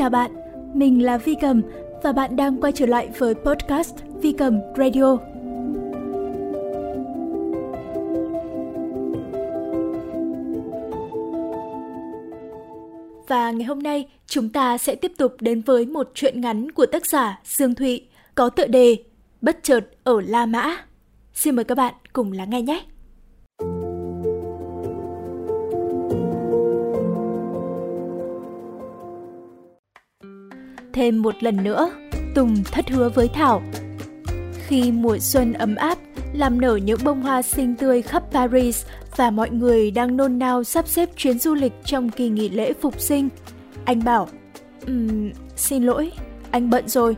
Chào bạn, mình là Vi Cầm và bạn đang quay trở lại với podcast Vi Cầm Radio. Và ngày hôm nay chúng ta sẽ tiếp tục đến với một truyện ngắn của tác giả Dương Thụy có tựa đề Bất chợt ở La Mã. Xin mời các bạn cùng lắng nghe nhé. Thêm một lần nữa, Tùng thất hứa với Thảo. Khi mùa xuân ấm áp, làm nở những bông hoa xinh tươi khắp Paris và mọi người đang nôn nao sắp xếp chuyến du lịch trong kỳ nghỉ lễ phục sinh. Anh bảo, um, xin lỗi, anh bận rồi.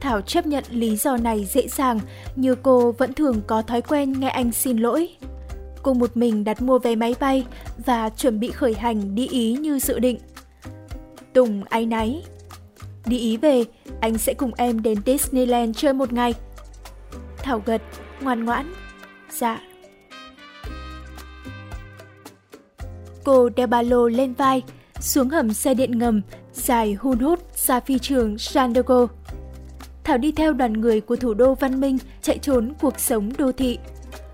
Thảo chấp nhận lý do này dễ dàng như cô vẫn thường có thói quen nghe anh xin lỗi. Cô một mình đặt mua vé máy bay và chuẩn bị khởi hành đi Ý như dự định. Tùng áy náy, Đi Ý về, anh sẽ cùng em đến Disneyland chơi một ngày. Thảo gật, ngoan ngoãn. Dạ. Cô đeo ba lô lên vai, xuống hầm xe điện ngầm, dài hun hút ra phi trường Sandago. Thảo đi theo đoàn người của thủ đô văn minh chạy trốn cuộc sống đô thị.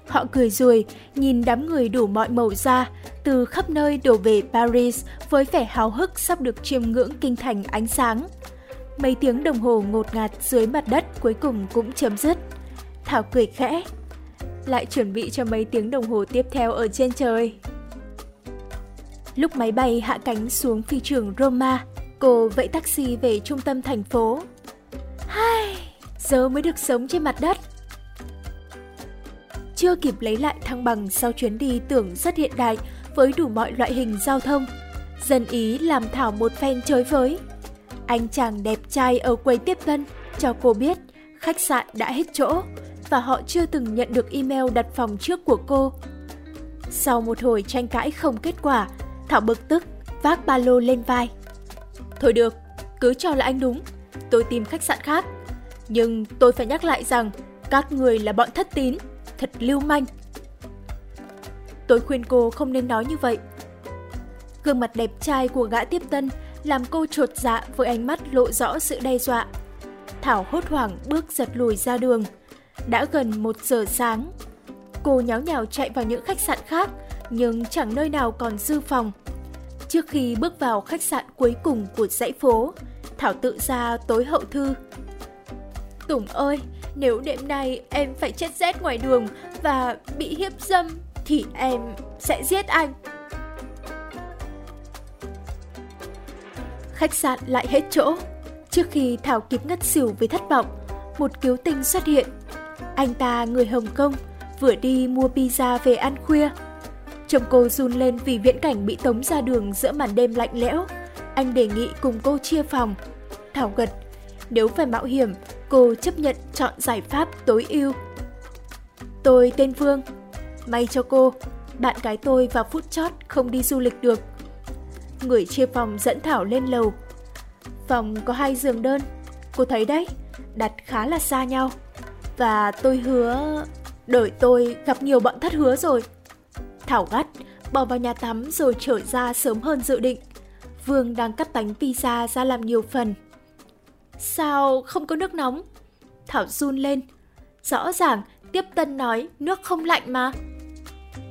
Họ cười rùi, nhìn đám người đủ mọi màu da, từ khắp nơi đổ về Paris với vẻ háo hức sắp được chiêm ngưỡng kinh thành ánh sáng. Mấy tiếng đồng hồ ngột ngạt dưới mặt đất cuối cùng cũng chấm dứt. Thảo cười khẽ, lại chuẩn bị cho mấy tiếng đồng hồ tiếp theo ở trên trời. Lúc máy bay hạ cánh xuống phi trường Roma, cô vẫy taxi về trung tâm thành phố. Hai, giờ mới được sống trên mặt đất. Chưa kịp lấy lại thăng bằng sau chuyến đi tưởng rất hiện đại với đủ mọi loại hình giao thông, dân Ý làm Thảo một phen chơi với. Anh chàng đẹp trai ở quầy tiếp tân cho cô biết khách sạn đã hết chỗ và họ chưa từng nhận được email đặt phòng trước của cô. Sau một hồi tranh cãi không kết quả, Thảo bực tức, vác ba lô lên vai. Thôi được, cứ cho là anh đúng, tôi tìm khách sạn khác. Nhưng tôi phải nhắc lại rằng các người là bọn thất tín, thật lưu manh. Tôi khuyên cô không nên nói như vậy. Gương mặt đẹp trai của gã tiếp tân làm cô trột dạ với ánh mắt lộ rõ sự đe dọa. Thảo hốt hoảng bước giật lùi ra đường. Đã gần một giờ sáng. Cô nháo nhào chạy vào những khách sạn khác, nhưng chẳng nơi nào còn dư phòng. Trước khi bước vào khách sạn cuối cùng của dãy phố, Thảo tự ra tối hậu thư. Tùng ơi, nếu đêm nay em phải chết rét ngoài đường và bị hiếp dâm, thì em sẽ giết anh. Khách sạn lại hết chỗ. Trước khi Thảo kịp ngất xỉu vì thất vọng, một cứu tinh xuất hiện. Anh ta người Hồng Kông, vừa đi mua pizza về ăn khuya. Chồng cô run lên vì viễn cảnh bị tống ra đường giữa màn đêm lạnh lẽo. Anh đề nghị cùng cô chia phòng. Thảo gật, nếu phải mạo hiểm, cô chấp nhận chọn giải pháp tối ưu. Tôi tên Vương. May cho cô, bạn gái tôi vào phút chót không đi du lịch được người chia phòng dẫn Thảo lên lầu. Phòng có hai giường đơn, cô thấy đấy, đặt khá là xa nhau. Và tôi hứa... Đợi tôi gặp nhiều bọn thất hứa rồi. Thảo gắt, bỏ vào nhà tắm rồi trở ra sớm hơn dự định. Vương đang cắt bánh pizza ra làm nhiều phần. Sao không có nước nóng? Thảo run lên. Rõ ràng, tiếp tân nói nước không lạnh mà.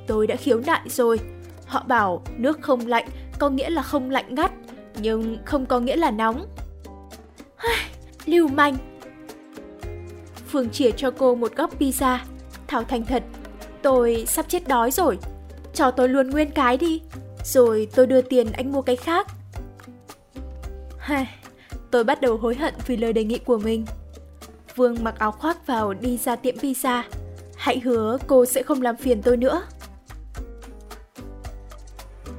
Tôi đã khiếu nại rồi. Họ bảo nước không lạnh có nghĩa là không lạnh ngắt, nhưng không có nghĩa là nóng. Lưu manh. Phương chỉa cho cô một góc pizza. Thảo thành thật, tôi sắp chết đói rồi. Cho tôi luôn nguyên cái đi, rồi tôi đưa tiền anh mua cái khác. tôi bắt đầu hối hận vì lời đề nghị của mình. Vương mặc áo khoác vào đi ra tiệm pizza. Hãy hứa cô sẽ không làm phiền tôi nữa.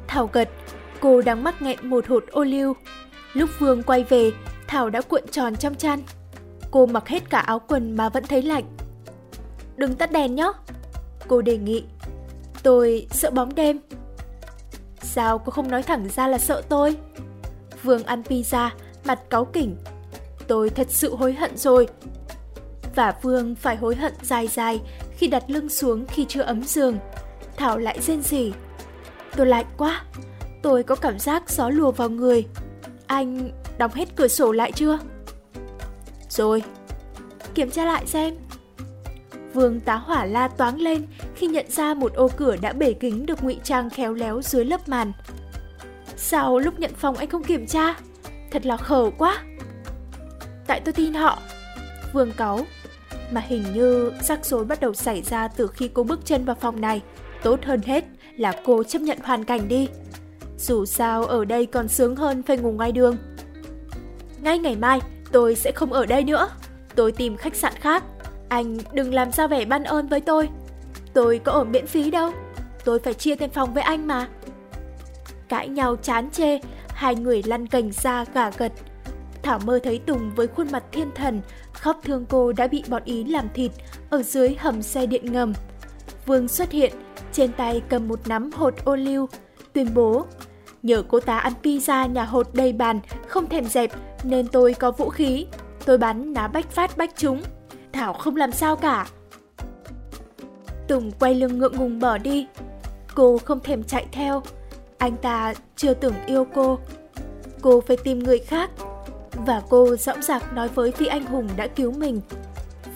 Thảo gật, Cô đang mắc nghẹn một hột ô liu. Lúc Vương quay về, Thảo đã cuộn tròn trong chăn. Cô mặc hết cả áo quần mà vẫn thấy lạnh. Đừng tắt đèn nhé. Cô đề nghị. Tôi sợ bóng đêm. Sao cô không nói thẳng ra là sợ tôi? Vương ăn pizza, mặt cáu kỉnh. Tôi thật sự hối hận rồi. Và Vương phải hối hận dài dài khi đặt lưng xuống khi chưa ấm giường. Thảo lại rên rỉ. Tôi lạnh quá, Tôi có cảm giác gió lùa vào người. Anh đóng hết cửa sổ lại chưa? Rồi. Kiểm tra lại xem. Vương tá hỏa la toáng lên khi nhận ra một ô cửa đã bể kính được ngụy trang khéo léo dưới lớp màn. Sao lúc nhận phòng anh không kiểm tra? Thật là khờ quá. Tại tôi tin họ. Vương cáu. Mà hình như rắc rối bắt đầu xảy ra từ khi cô bước chân vào phòng này. Tốt hơn hết là cô chấp nhận hoàn cảnh đi. Dù sao ở đây còn sướng hơn phải ngủ ngoài đường. Ngay ngày mai, tôi sẽ không ở đây nữa. Tôi tìm khách sạn khác. Anh đừng làm ra vẻ ban ơn với tôi. Tôi có ở miễn phí đâu. Tôi phải chia thêm phòng với anh mà. Cãi nhau chán chê, hai người lăn cành ra gà gật. Thảo mơ thấy Tùng với khuôn mặt thiên thần, khóc thương cô đã bị bọn Ý làm thịt ở dưới hầm xe điện ngầm. Vương xuất hiện, trên tay cầm một nắm hột ô liu, tuyên bố Nhờ cô ta ăn pizza nhà hột đầy bàn, không thèm dẹp, nên tôi có vũ khí. Tôi bắn ná bách phát bách chúng. Thảo không làm sao cả. Tùng quay lưng ngượng ngùng bỏ đi. Cô không thèm chạy theo. Anh ta chưa tưởng yêu cô. Cô phải tìm người khác. Và cô dõng dạc nói với phi anh hùng đã cứu mình.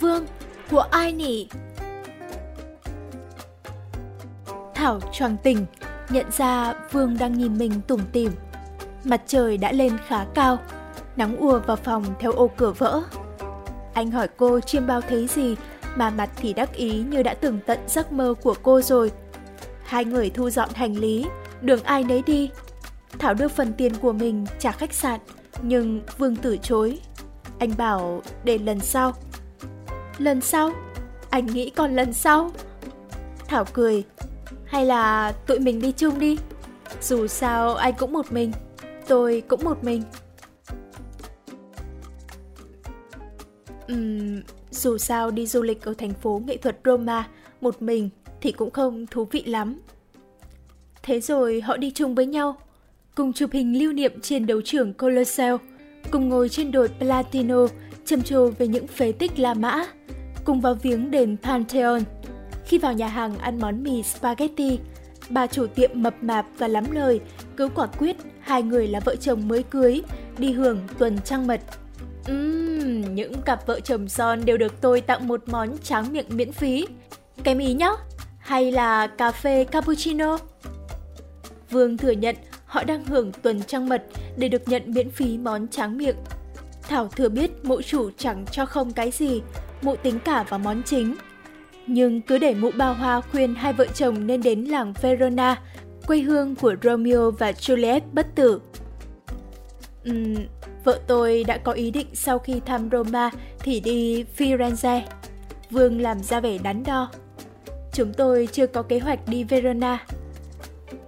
Vương, của ai nhỉ? Thảo choàng tỉnh, nhận ra Vương đang nhìn mình tủm tỉm. Mặt trời đã lên khá cao, nắng ùa vào phòng theo ô cửa vỡ. Anh hỏi cô chiêm bao thấy gì mà mặt thì đắc ý như đã từng tận giấc mơ của cô rồi. Hai người thu dọn hành lý, đường ai nấy đi. Thảo đưa phần tiền của mình trả khách sạn, nhưng Vương từ chối. Anh bảo để lần sau. Lần sau? Anh nghĩ còn lần sau? Thảo cười, hay là tụi mình đi chung đi? Dù sao anh cũng một mình, tôi cũng một mình. Uhm, dù sao đi du lịch ở thành phố nghệ thuật Roma một mình thì cũng không thú vị lắm. Thế rồi họ đi chung với nhau, cùng chụp hình lưu niệm trên đấu trường Colosseo, cùng ngồi trên đồi Platino châm trồ về những phế tích La Mã, cùng vào viếng đền Pantheon – khi vào nhà hàng ăn món mì spaghetti, bà chủ tiệm mập mạp và lắm lời cứ quả quyết hai người là vợ chồng mới cưới, đi hưởng tuần trăng mật. Uhm, những cặp vợ chồng son đều được tôi tặng một món tráng miệng miễn phí. Cái ý nhá, hay là cà phê cappuccino? Vương thừa nhận họ đang hưởng tuần trăng mật để được nhận miễn phí món tráng miệng. Thảo thừa biết mụ chủ chẳng cho không cái gì, mụ tính cả vào món chính nhưng cứ để mụ bao hoa khuyên hai vợ chồng nên đến làng Verona, quê hương của Romeo và Juliet bất tử. Uhm, vợ tôi đã có ý định sau khi thăm Roma thì đi Firenze. Vương làm ra vẻ đắn đo. Chúng tôi chưa có kế hoạch đi Verona.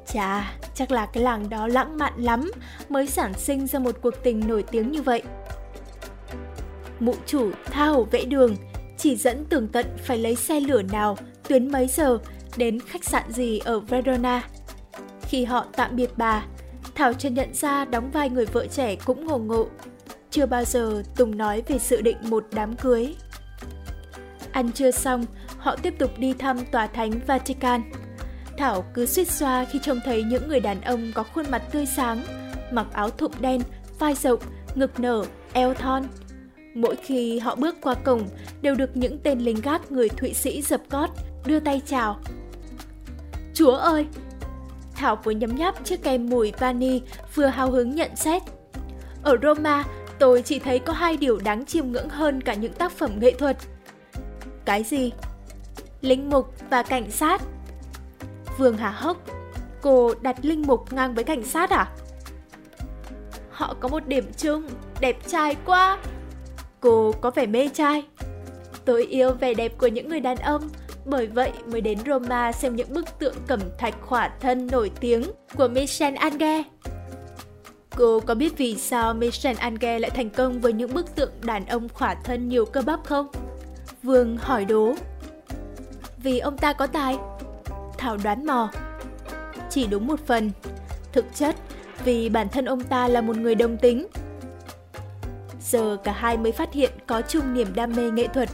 Chà, chắc là cái làng đó lãng mạn lắm mới sản sinh ra một cuộc tình nổi tiếng như vậy. Mụ chủ tha hồ vẽ đường, chỉ dẫn tường tận phải lấy xe lửa nào, tuyến mấy giờ, đến khách sạn gì ở Verona. Khi họ tạm biệt bà, Thảo Trần nhận ra đóng vai người vợ trẻ cũng ngổ ngộ. Chưa bao giờ Tùng nói về dự định một đám cưới. Ăn trưa xong, họ tiếp tục đi thăm tòa thánh Vatican. Thảo cứ suýt xoa khi trông thấy những người đàn ông có khuôn mặt tươi sáng, mặc áo thụng đen, vai rộng, ngực nở, eo thon, Mỗi khi họ bước qua cổng, đều được những tên lính gác người Thụy Sĩ dập cót, đưa tay chào. Chúa ơi! Thảo vừa nhấm nháp chiếc kem mùi vani vừa hào hứng nhận xét. Ở Roma, tôi chỉ thấy có hai điều đáng chiêm ngưỡng hơn cả những tác phẩm nghệ thuật. Cái gì? Linh mục và cảnh sát. Vương hà hốc. Cô đặt linh mục ngang với cảnh sát à? Họ có một điểm chung, đẹp trai quá. Cô có vẻ mê trai. Tôi yêu vẻ đẹp của những người đàn ông, bởi vậy mới đến Roma xem những bức tượng cẩm thạch khỏa thân nổi tiếng của Michel Ange. Cô có biết vì sao Michel Ange lại thành công với những bức tượng đàn ông khỏa thân nhiều cơ bắp không? Vương hỏi đố. Vì ông ta có tài. Thảo đoán mò. Chỉ đúng một phần. Thực chất, vì bản thân ông ta là một người đồng tính, Giờ cả hai mới phát hiện có chung niềm đam mê nghệ thuật.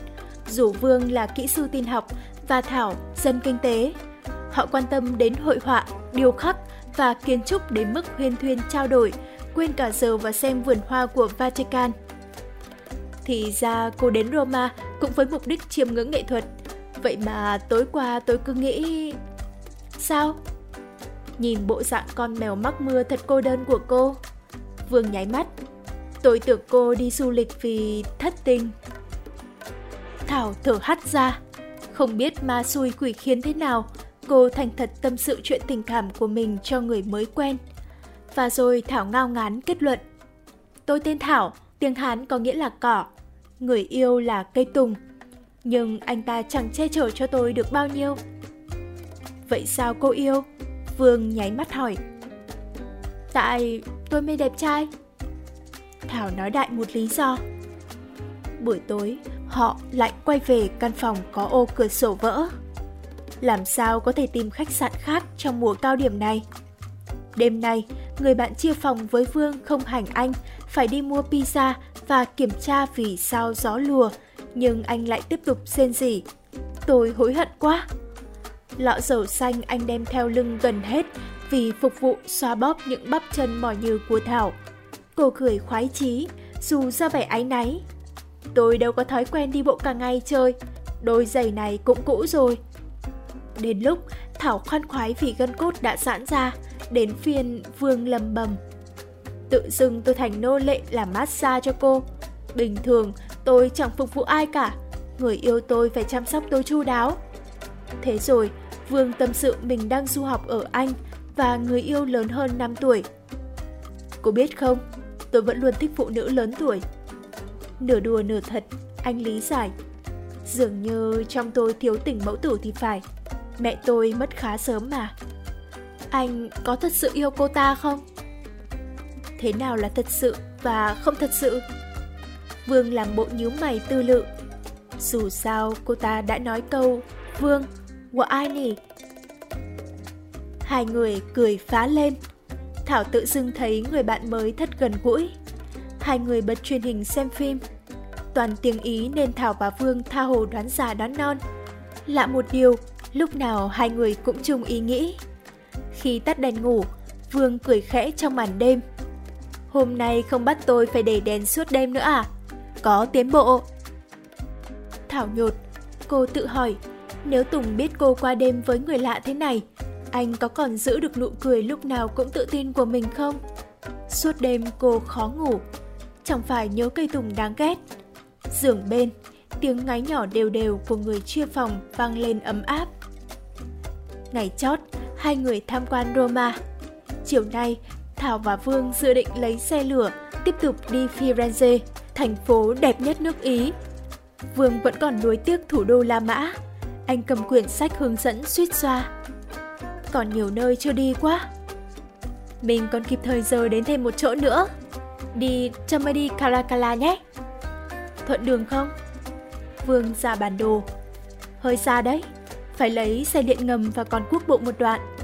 Dù Vương là kỹ sư tin học và Thảo dân kinh tế. Họ quan tâm đến hội họa, điêu khắc và kiến trúc đến mức huyên thuyên trao đổi, quên cả giờ vào xem vườn hoa của Vatican. Thì ra cô đến Roma cũng với mục đích chiêm ngưỡng nghệ thuật. Vậy mà tối qua tôi cứ nghĩ... Sao? Nhìn bộ dạng con mèo mắc mưa thật cô đơn của cô. Vương nháy mắt. Tôi tưởng cô đi du lịch vì thất tình. Thảo thở hắt ra. Không biết ma xui quỷ khiến thế nào, cô thành thật tâm sự chuyện tình cảm của mình cho người mới quen. Và rồi Thảo ngao ngán kết luận. Tôi tên Thảo, tiếng Hán có nghĩa là cỏ. Người yêu là cây tùng. Nhưng anh ta chẳng che chở cho tôi được bao nhiêu. Vậy sao cô yêu? Vương nháy mắt hỏi. Tại tôi mê đẹp trai. Thảo nói đại một lý do. Buổi tối, họ lại quay về căn phòng có ô cửa sổ vỡ. Làm sao có thể tìm khách sạn khác trong mùa cao điểm này? Đêm nay, người bạn chia phòng với Vương không hành anh, phải đi mua pizza và kiểm tra vì sao gió lùa, nhưng anh lại tiếp tục xên gì. Tôi hối hận quá. Lọ dầu xanh anh đem theo lưng gần hết vì phục vụ xoa bóp những bắp chân mỏi như của Thảo. Cô cười khoái chí, dù ra vẻ áy náy. Tôi đâu có thói quen đi bộ cả ngày chơi, đôi giày này cũng cũ rồi. Đến lúc Thảo khoan khoái vì gân cốt đã giãn ra, đến phiên Vương lầm bầm. Tự dưng tôi thành nô lệ làm massage cho cô. Bình thường tôi chẳng phục vụ ai cả, người yêu tôi phải chăm sóc tôi chu đáo. Thế rồi, Vương tâm sự mình đang du học ở Anh và người yêu lớn hơn 5 tuổi. Cô biết không, tôi vẫn luôn thích phụ nữ lớn tuổi. Nửa đùa nửa thật, anh lý giải. Dường như trong tôi thiếu tình mẫu tử thì phải. Mẹ tôi mất khá sớm mà. Anh có thật sự yêu cô ta không? Thế nào là thật sự và không thật sự? Vương làm bộ nhíu mày tư lự. Dù sao cô ta đã nói câu Vương, của ai nhỉ? Hai người cười phá lên. Thảo tự dưng thấy người bạn mới thật gần gũi. Hai người bật truyền hình xem phim. Toàn tiếng Ý nên Thảo và Vương tha hồ đoán già đoán non. Lạ một điều, lúc nào hai người cũng chung ý nghĩ. Khi tắt đèn ngủ, Vương cười khẽ trong màn đêm. Hôm nay không bắt tôi phải để đèn suốt đêm nữa à? Có tiến bộ. Thảo nhột, cô tự hỏi, nếu Tùng biết cô qua đêm với người lạ thế này, anh có còn giữ được nụ cười lúc nào cũng tự tin của mình không? Suốt đêm cô khó ngủ, chẳng phải nhớ cây Tùng đáng ghét. Giường bên, tiếng ngáy nhỏ đều đều của người chia phòng vang lên ấm áp. Ngày chót, hai người tham quan Roma. Chiều nay, Thảo và Vương dự định lấy xe lửa tiếp tục đi Firenze, thành phố đẹp nhất nước Ý. Vương vẫn còn nuối tiếc thủ đô La Mã. Anh cầm quyển sách hướng dẫn suýt xoa. Còn nhiều nơi chưa đi quá. Mình còn kịp thời giờ đến thêm một chỗ nữa. Đi Chamadi Caracalla nhé. Thuận đường không? Vương ra bản đồ. Hơi xa đấy, phải lấy xe điện ngầm và còn quốc bộ một đoạn.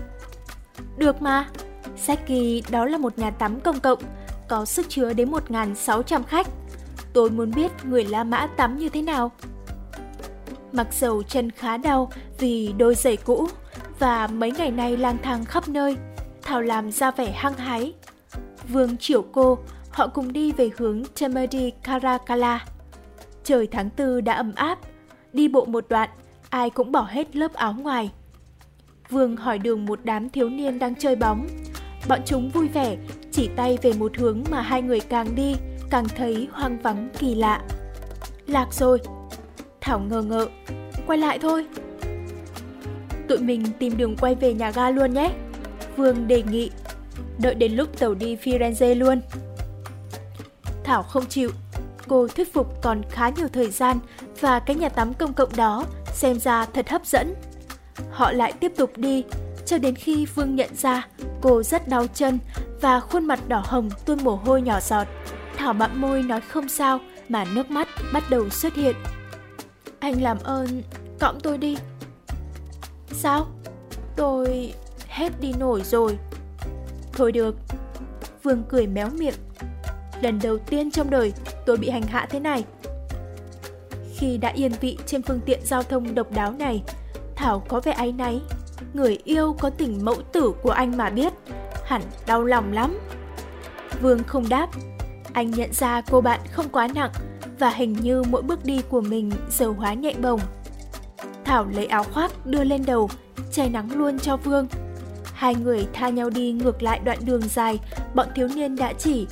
Được mà, Seki đó là một nhà tắm công cộng, có sức chứa đến 1.600 khách. Tôi muốn biết người La Mã tắm như thế nào. Mặc dầu chân khá đau vì đôi giày cũ và mấy ngày nay lang thang khắp nơi, Thảo làm ra vẻ hăng hái. Vương chiều cô, họ cùng đi về hướng Temedi Karakala. Trời tháng tư đã ấm áp, đi bộ một đoạn, ai cũng bỏ hết lớp áo ngoài. Vương hỏi đường một đám thiếu niên đang chơi bóng. Bọn chúng vui vẻ, chỉ tay về một hướng mà hai người càng đi, càng thấy hoang vắng kỳ lạ. Lạc rồi. Thảo ngờ ngợ. Quay lại thôi. Tụi mình tìm đường quay về nhà ga luôn nhé. Vương đề nghị. Đợi đến lúc tàu đi Firenze luôn. Thảo không chịu. Cô thuyết phục còn khá nhiều thời gian và cái nhà tắm công cộng đó xem ra thật hấp dẫn. Họ lại tiếp tục đi, cho đến khi Vương nhận ra cô rất đau chân và khuôn mặt đỏ hồng tuôn mồ hôi nhỏ giọt. Thảo bặm môi nói không sao mà nước mắt bắt đầu xuất hiện. Anh làm ơn, cõng tôi đi. Sao? Tôi hết đi nổi rồi. Thôi được. Vương cười méo miệng. Lần đầu tiên trong đời tôi bị hành hạ thế này. Khi đã yên vị trên phương tiện giao thông độc đáo này, Thảo có vẻ áy náy. Người yêu có tình mẫu tử của anh mà biết, hẳn đau lòng lắm. Vương không đáp. Anh nhận ra cô bạn không quá nặng và hình như mỗi bước đi của mình giờ hóa nhẹ bồng. Thảo lấy áo khoác đưa lên đầu, che nắng luôn cho Vương. Hai người tha nhau đi ngược lại đoạn đường dài bọn thiếu niên đã chỉ.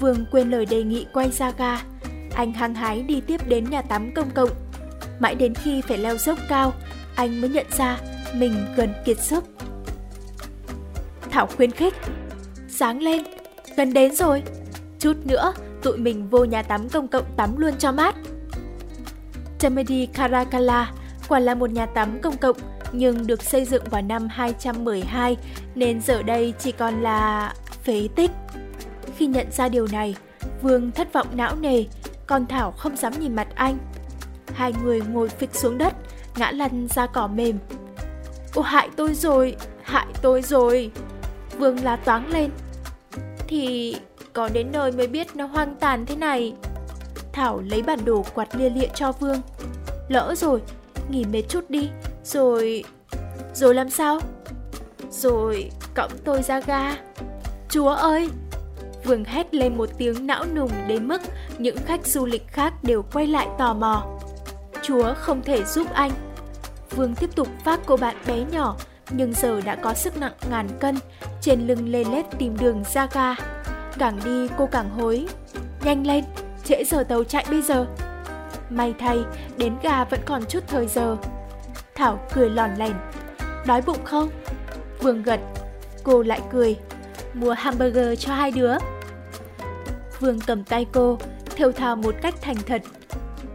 Vương quên lời đề nghị quay ra ga. Anh hăng hái đi tiếp đến nhà tắm công cộng. Mãi đến khi phải leo dốc cao, anh mới nhận ra mình gần kiệt sức. Thảo khuyến khích. Sáng lên, gần đến rồi. Chút nữa, tụi mình vô nhà tắm công cộng tắm luôn cho mát. Temedi Karakala quả là một nhà tắm công cộng nhưng được xây dựng vào năm 212 nên giờ đây chỉ còn là phế tích. Khi nhận ra điều này, Vương thất vọng não nề, còn Thảo không dám nhìn mặt anh. Hai người ngồi phịch xuống đất, ngã lăn ra cỏ mềm. Ô hại tôi rồi, hại tôi rồi. Vương la toáng lên. Thì có đến nơi mới biết nó hoang tàn thế này. Thảo lấy bản đồ quạt lia lịa cho Vương. Lỡ rồi, nghỉ mệt chút đi, rồi... Rồi làm sao? Rồi cõng tôi ra ga. Chúa ơi! Vương hét lên một tiếng não nùng đến mức những khách du lịch khác đều quay lại tò mò. Chúa không thể giúp anh. Vương tiếp tục vác cô bạn bé nhỏ, nhưng giờ đã có sức nặng ngàn cân, trên lưng lê lết tìm đường ra ga. Càng đi cô càng hối. Nhanh lên, trễ giờ tàu chạy bây giờ. May thay, đến ga vẫn còn chút thời giờ. Thảo cười lòn lèn. Đói bụng không? Vương gật. Cô lại cười. Mua hamburger cho hai đứa. Vương cầm tay cô, thều thào một cách thành thật.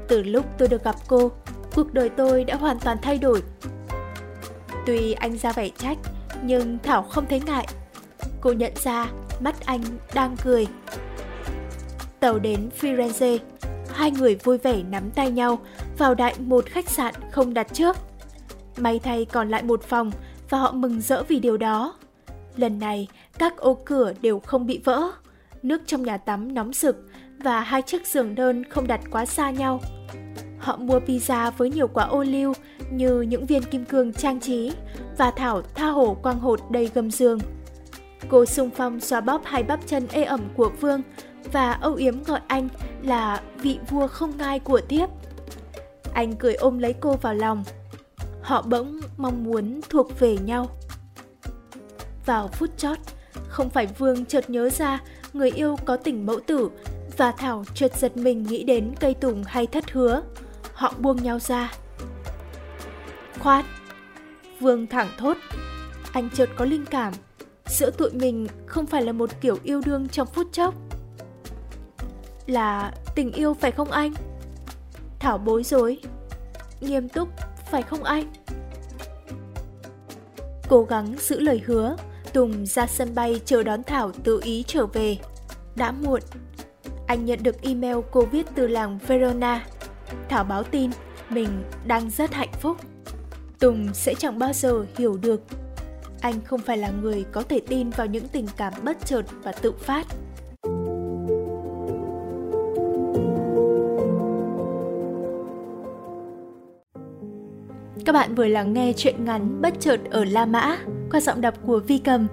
Từ lúc tôi được gặp cô, cuộc đời tôi đã hoàn toàn thay đổi. Tuy anh ra vẻ trách, nhưng Thảo không thấy ngại. Cô nhận ra mắt anh đang cười. Tàu đến Firenze, hai người vui vẻ nắm tay nhau vào đại một khách sạn không đặt trước. May thay còn lại một phòng và họ mừng rỡ vì điều đó. Lần này, các ô cửa đều không bị vỡ. Nước trong nhà tắm nóng sực và hai chiếc giường đơn không đặt quá xa nhau. Họ mua pizza với nhiều quả ô liu như những viên kim cương trang trí và Thảo tha hồ quang hột đầy gầm giường. Cô sung phong xoa bóp hai bắp chân ê ẩm của Vương và âu yếm gọi anh là vị vua không ngai của thiếp. Anh cười ôm lấy cô vào lòng. Họ bỗng mong muốn thuộc về nhau. Vào phút chót, không phải Vương chợt nhớ ra người yêu có tình mẫu tử và Thảo chợt giật mình nghĩ đến cây tùng hay thất hứa. Họ buông nhau ra. Khoan! Vương thẳng thốt. Anh chợt có linh cảm. Giữa tụi mình không phải là một kiểu yêu đương trong phút chốc. Là tình yêu phải không anh? Thảo bối rối. Nghiêm túc phải không anh? Cố gắng giữ lời hứa, Tùng ra sân bay chờ đón Thảo tự ý trở về. Đã muộn. Anh nhận được email cô viết từ làng Verona. Thảo báo tin mình đang rất hạnh phúc. Tùng sẽ chẳng bao giờ hiểu được. Anh không phải là người có thể tin vào những tình cảm bất chợt và tự phát. Các bạn vừa lắng nghe chuyện ngắn Bất chợt ở La Mã qua giọng đọc của Vi Cầm.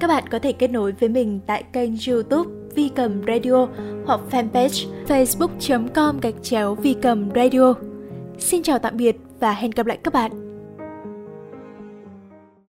Các bạn có thể kết nối với mình tại kênh youtube Vi Cầm Radio hoặc fanpage facebook.com gạch chéo Vi Cầm Radio. Xin chào tạm biệt và hẹn gặp lại các bạn